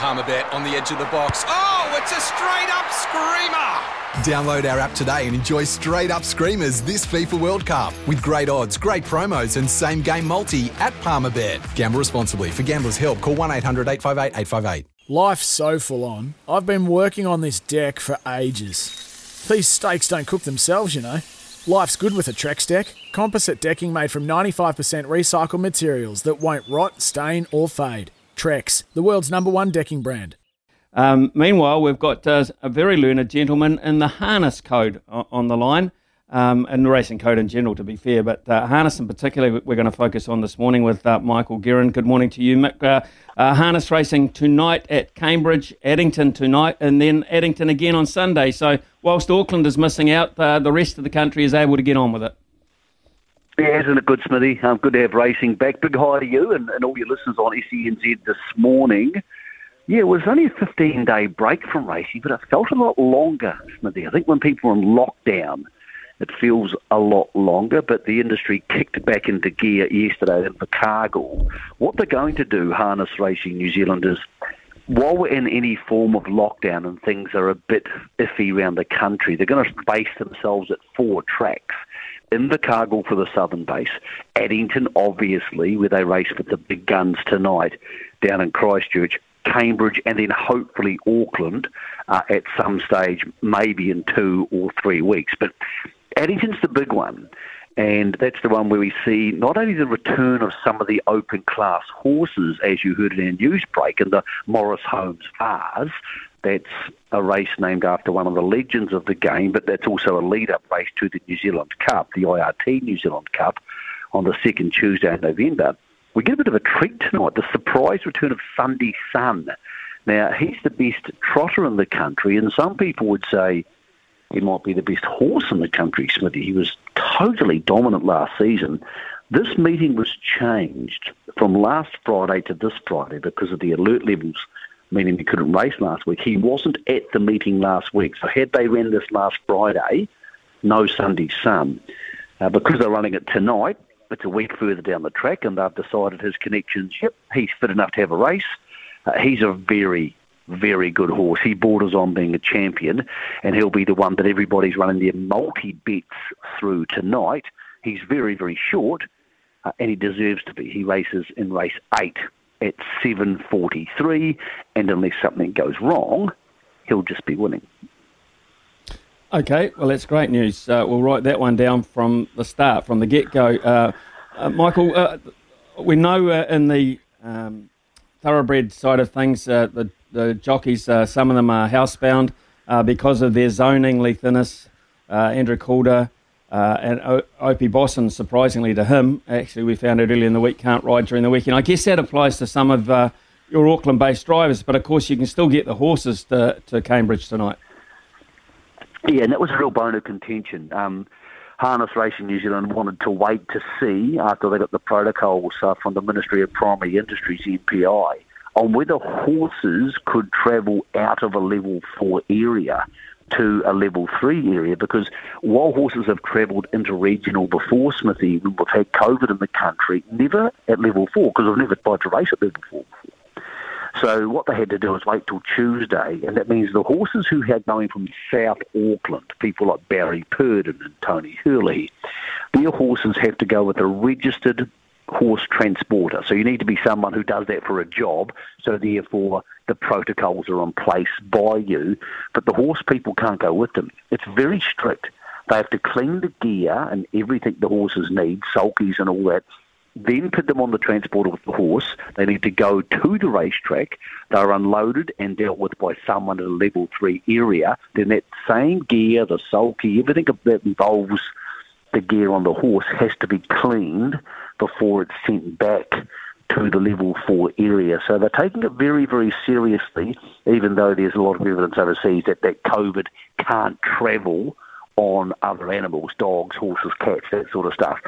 Palmerbet on the edge of the box. Oh, it's a straight up screamer! Download our app today and enjoy straight up screamers this FIFA World Cup with great odds, great promos, and same game multi at Palmerbet. Gamble responsibly. For gamblers' help, call 1 800 858 858. Life's so full on. I've been working on this deck for ages. These steaks don't cook themselves, you know. Life's good with a Trex deck. Composite decking made from 95% recycled materials that won't rot, stain, or fade. Trex, the world's number one decking brand. Um, meanwhile, we've got uh, a very learned gentleman in the harness code on the line, um, and the racing code in general, to be fair, but uh, harness in particular, we're going to focus on this morning with uh, Michael Guerin. Good morning to you, Mick. Uh, uh, harness racing tonight at Cambridge, Addington tonight, and then Addington again on Sunday. So, whilst Auckland is missing out, uh, the rest of the country is able to get on with it. Yeah, isn't it good, Smithy? Um, good to have racing back. Big hi to you and, and all your listeners on SENZ this morning. Yeah, it was only a 15 day break from racing, but it felt a lot longer, Smithy. I think when people were in lockdown, it feels a lot longer, but the industry kicked back into gear yesterday in Cargill. What they're going to do, Harness Racing New Zealand, is while we're in any form of lockdown and things are a bit iffy around the country, they're going to base themselves at four tracks Invercargill for the southern base, Addington, obviously, where they race with the big guns tonight down in Christchurch, Cambridge, and then hopefully Auckland uh, at some stage, maybe in two or three weeks. But Addington's the big one. And that's the one where we see not only the return of some of the open class horses, as you heard in our news break, and the Maurice Holmes Vase, that's a race named after one of the legends of the game, but that's also a lead-up race to the New Zealand Cup, the IRT New Zealand Cup, on the second Tuesday of November. We get a bit of a treat tonight, the surprise return of Sundees Son. Now, he's the best trotter in the country, and some people would say he might be the best horse in the country, Smithy. He was totally dominant last season. This meeting was changed from last Friday to this Friday because of the alert levels meaning he couldn't race last week. He wasn't at the meeting last week. So had they ran this last Friday, no Sundees Son. Uh, because they're running it tonight, it's a week further down the track, and they've decided his connections, yep, he's fit enough to have a race. Uh, he's a very, very good horse. He borders on being a champion, and he'll be the one that everybody's running their multi bets through tonight. He's very, very short, uh, and he deserves to be. He races in race eight at 7.43, and unless something goes wrong, he'll just be winning. Okay, well, that's great news. Uh, we'll write that one down from the start, from the get go. Uh, uh, Michael, uh, we know uh, in the um, thoroughbred side of things, uh, the, the jockeys, some of them are housebound because of their zoning, Leith Innes, Andrew Calder, uh, and o- Opie Bosson, surprisingly to him, actually, we found out earlier in the week, can't ride during the weekend. I guess that applies to some of uh, your Auckland based drivers, but of course, you can still get the horses to, to Cambridge tonight. Yeah, and that was a real bone of contention. Um, Harness Racing New Zealand wanted to wait to see, after they got the protocols uh, from the Ministry of Primary Industries, MPI, on whether horses could travel out of a level four area to a level three area because while horses have travelled interregional before Smithy, we've had COVID in the country, never at level four because we've never tried to race at level four before. So what they had to do was wait till Tuesday, and that means the horses who had going from South Auckland, people like Barry Purdon and Tony Herlihy, their horses have to go with a registered horse transporter. So you need to be someone who does that for a job. So therefore, the protocols are in place by you, but the horse people can't go with them. It's very strict. They have to clean the gear and everything the horses need, sulkies and all that. Then put them on the transporter with the horse. They need to go to the racetrack. They're unloaded and dealt with by someone in a level three area. Then that same gear, the sulky, everything that involves the gear on the horse has to be cleaned before it's sent back to the level four area. So they're taking it very, very seriously, even though there's a lot of evidence overseas that, that COVID can't travel on other animals, dogs, horses, cats, that sort of stuff.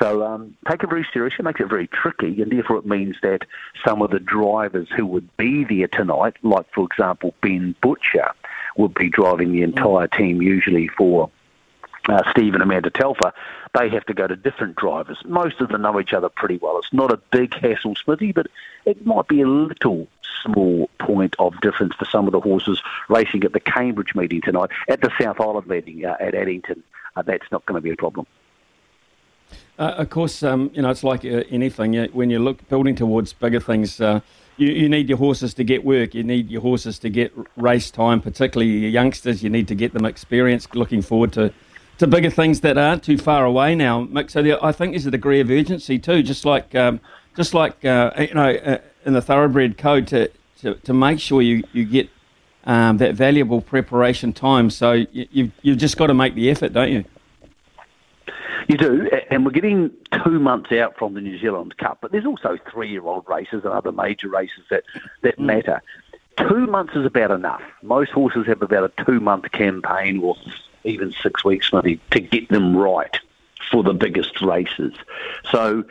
So um, take it very seriously, it makes it very tricky, and therefore it means that some of the drivers who would be there tonight, like for example Ben Butcher, would be driving the entire team usually for uh, Steve and Amanda Telfer, they have to go to different drivers. Most of them know each other pretty well. It's not a big hassle, Smithy, but it might be a little small point of difference for some of the horses racing at the Cambridge meeting tonight. At the South Island meeting uh, at Addington, uh, that's not going to be a problem. Uh, of course, um, you know it's like uh, anything. when you look building towards bigger things, uh, you, you need your horses to get work. You need your horses to get race time, particularly your youngsters. You need to get them experience. Looking forward to to bigger things that aren't too far away now. Mick, so there, I think there's a degree of urgency too, just like um, just like uh, you know uh, in the thoroughbred code to, to, to make sure you you get um, that valuable preparation time. So you, you've you've just got to make the effort, don't you? You do, and we're getting two months out from the New Zealand Cup, but there's also three-year-old races and other major races that that mm. matter. Two months is about enough. Most horses have about a two-month campaign or even six weeks maybe to get them right for the biggest races. So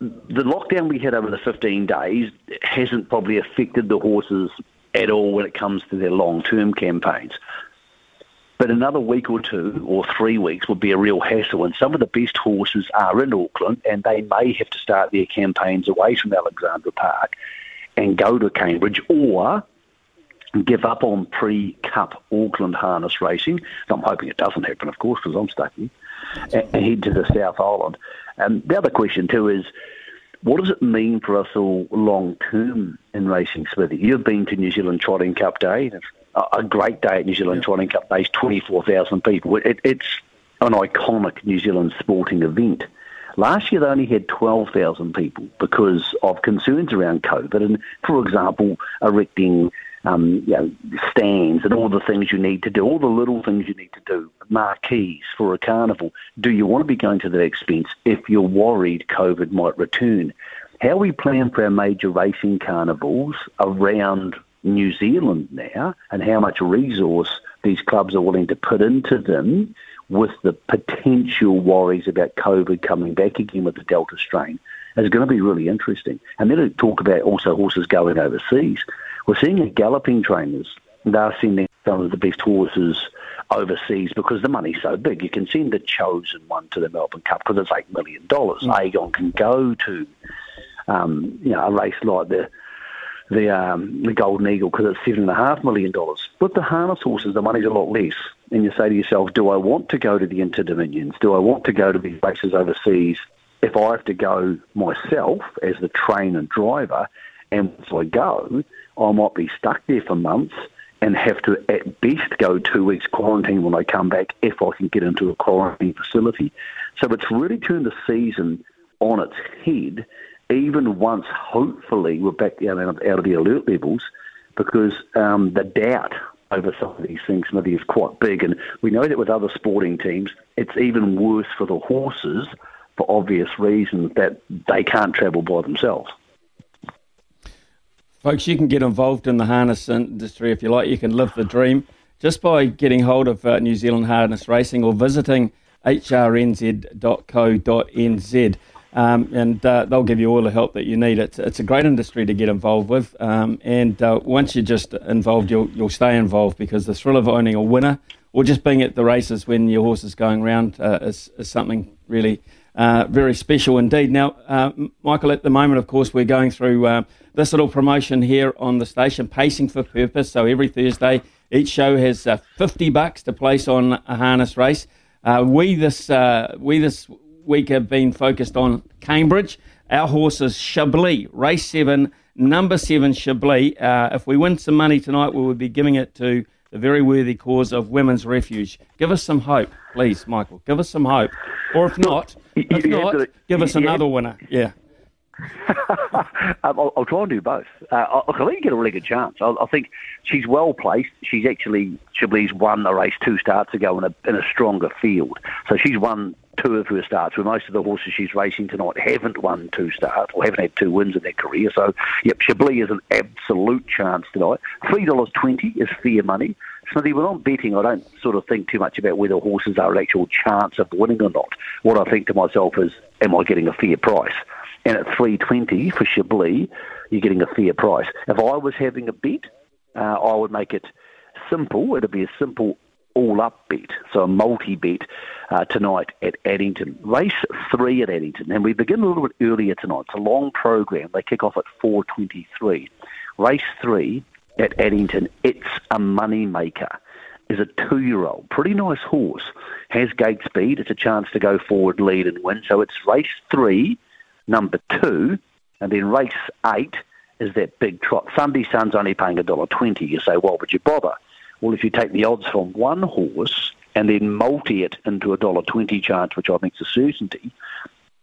the lockdown we had over the 15 days hasn't probably affected the horses at all when it comes to their long-term campaigns. But another week or two or three weeks would be a real hassle. And some of the best horses are in Auckland, and they may have to start their campaigns away from Alexandra Park and go to Cambridge or give up on pre-Cup Auckland harness racing. I'm hoping it doesn't happen, of course, because I'm stuck here, and head to the South Island. And the other question too is, what does it mean for us all long term in racing, Smithy? You've been to New Zealand Trotting Cup Day, a great day at New Zealand yeah. Trotting Cup Day, 24,000 people. It, it's an iconic New Zealand sporting event. Last year they only had 12,000 people because of concerns around COVID and, for example, erecting um, you know, stands and all the things you need to do, all the little things you need to do, marquees for a carnival. Do you want to be going to that expense if you're worried COVID might return? How we plan for our major racing carnivals around New Zealand now and how much resource these clubs are willing to put into them with the potential worries about COVID coming back again with the Delta strain is going to be really interesting. And then to talk about also horses going overseas. We're seeing the galloping trainers. They're sending some of the best horses overseas because the money's so big. You can send the chosen one to the Melbourne Cup because it's eight million dollars. Mm. Aegon can go to um, you know a race like the the um, the Golden Eagle because it's seven and a half million dollars. With the harness horses, the money's a lot less. And you say to yourself, do I want to go to the Interdominions? Do I want to go to these races overseas? If I have to go myself as the trainer driver, and if I go, I might be stuck there for months and have to at best go two weeks quarantine when I come back if I can get into a quarantine facility. So it's really turned the season on its head, even once hopefully we're back out of the alert levels, because um, the doubt over some of these things, Smithy, is quite big. And we know that with other sporting teams, it's even worse for the horses for obvious reasons that they can't travel by themselves. Folks, you can get involved in the harness industry if you like. You can live the dream just by getting hold of uh, New Zealand Harness Racing or visiting hrnz.co.nz. Um, and uh, they'll give you all the help that you need. It's, it's a great industry to get involved with, um, and uh, once you're just involved, you'll you'll stay involved because the thrill of owning a winner or just being at the races when your horse is going around uh, is, is something really uh, very special indeed. Now, uh, Michael, at the moment, of course, we're going through uh, this little promotion here on the station, Pacing for Purpose. So every Thursday, each show has uh, 50 bucks to place on a harness race. Uh, we this we this week have been focused on Cambridge. Our horse is Chablis, race seven, number seven Chablis. if we win some money tonight, we will be giving it to the very worthy cause of women's refuge. Give us some hope, please, Michael. Give us some hope. Or if not, if not, to, give us another winner. Yeah. Um, I'll, I'll, try and do both. Uh, I, think you get a really good chance. I, I, think she's well placed. She's actually Chablis won the race two starts ago in a, in a stronger field, so she's won two of her starts. Where most of the horses she's racing tonight haven't won two starts or haven't had two wins in their career. So, yep, Chablis is an absolute chance tonight. Three dollars twenty is fair money. Smithy, when I'm betting, I don't sort of think too much about whether horses are an actual chance of winning or not. What I think to myself is, am I getting a fair price? And at 320 for Chablis, you're getting a fair price. If I was having a bet, uh, I would make it simple. It'd be a simple all up bet, so a multi bet uh, tonight at Addington. Race three at Addington, and we begin a little bit earlier tonight. It's a long program. They kick off at 4.23. Race three at Addington, it's a money maker. Is a two-year-old, pretty nice horse. Has gate speed. It's a chance to go forward, lead, and win. So it's race three, number two, and then race eight is that big trot. Sundees Son's only paying a dollar twenty. You say, why would you bother? Well, if you take the odds from one horse and then multi it into a dollar twenty chance, which I think is a certainty,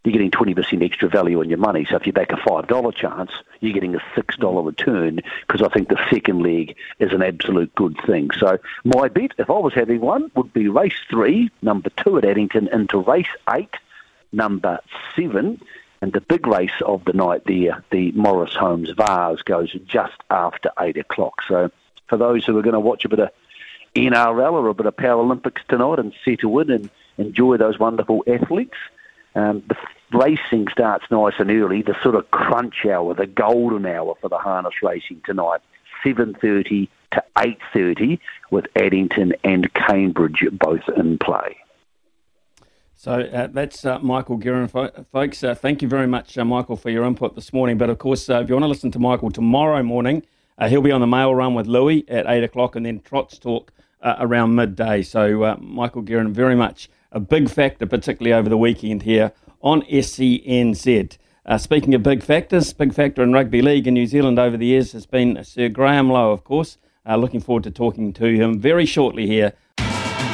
you're getting 20% extra value on your money. So if you back a $5 chance, you're getting a $6 return because I think the second leg is an absolute good thing. So my bet, if I was having one, would be race three, number two at Addington, into race eight, number seven. And the big race of the night there, the Maurice Holmes Vase, goes just after 8 o'clock. So for those who are going to watch a bit of NRL or a bit of Paralympics tonight and settle in and enjoy those wonderful athletes, um, the racing starts nice and early, the sort of crunch hour, the golden hour for the harness racing tonight, 7.30 to 8.30 with Addington and Cambridge both in play. So uh, that's uh, Michael Guerin, folks. Uh, thank you very much, uh, Michael, for your input this morning. But of course, uh, if you want to listen to Michael tomorrow morning, uh, he'll be on the mail run with Louis at 8 o'clock and then Trots Talk around midday. So, Michael Guerin, very much a big factor, particularly over the weekend here on SENZ. Uh, speaking of big factors, big factor in rugby league in New Zealand over the years has been Sir Graham Lowe, of course. Uh, looking forward to talking to him very shortly here.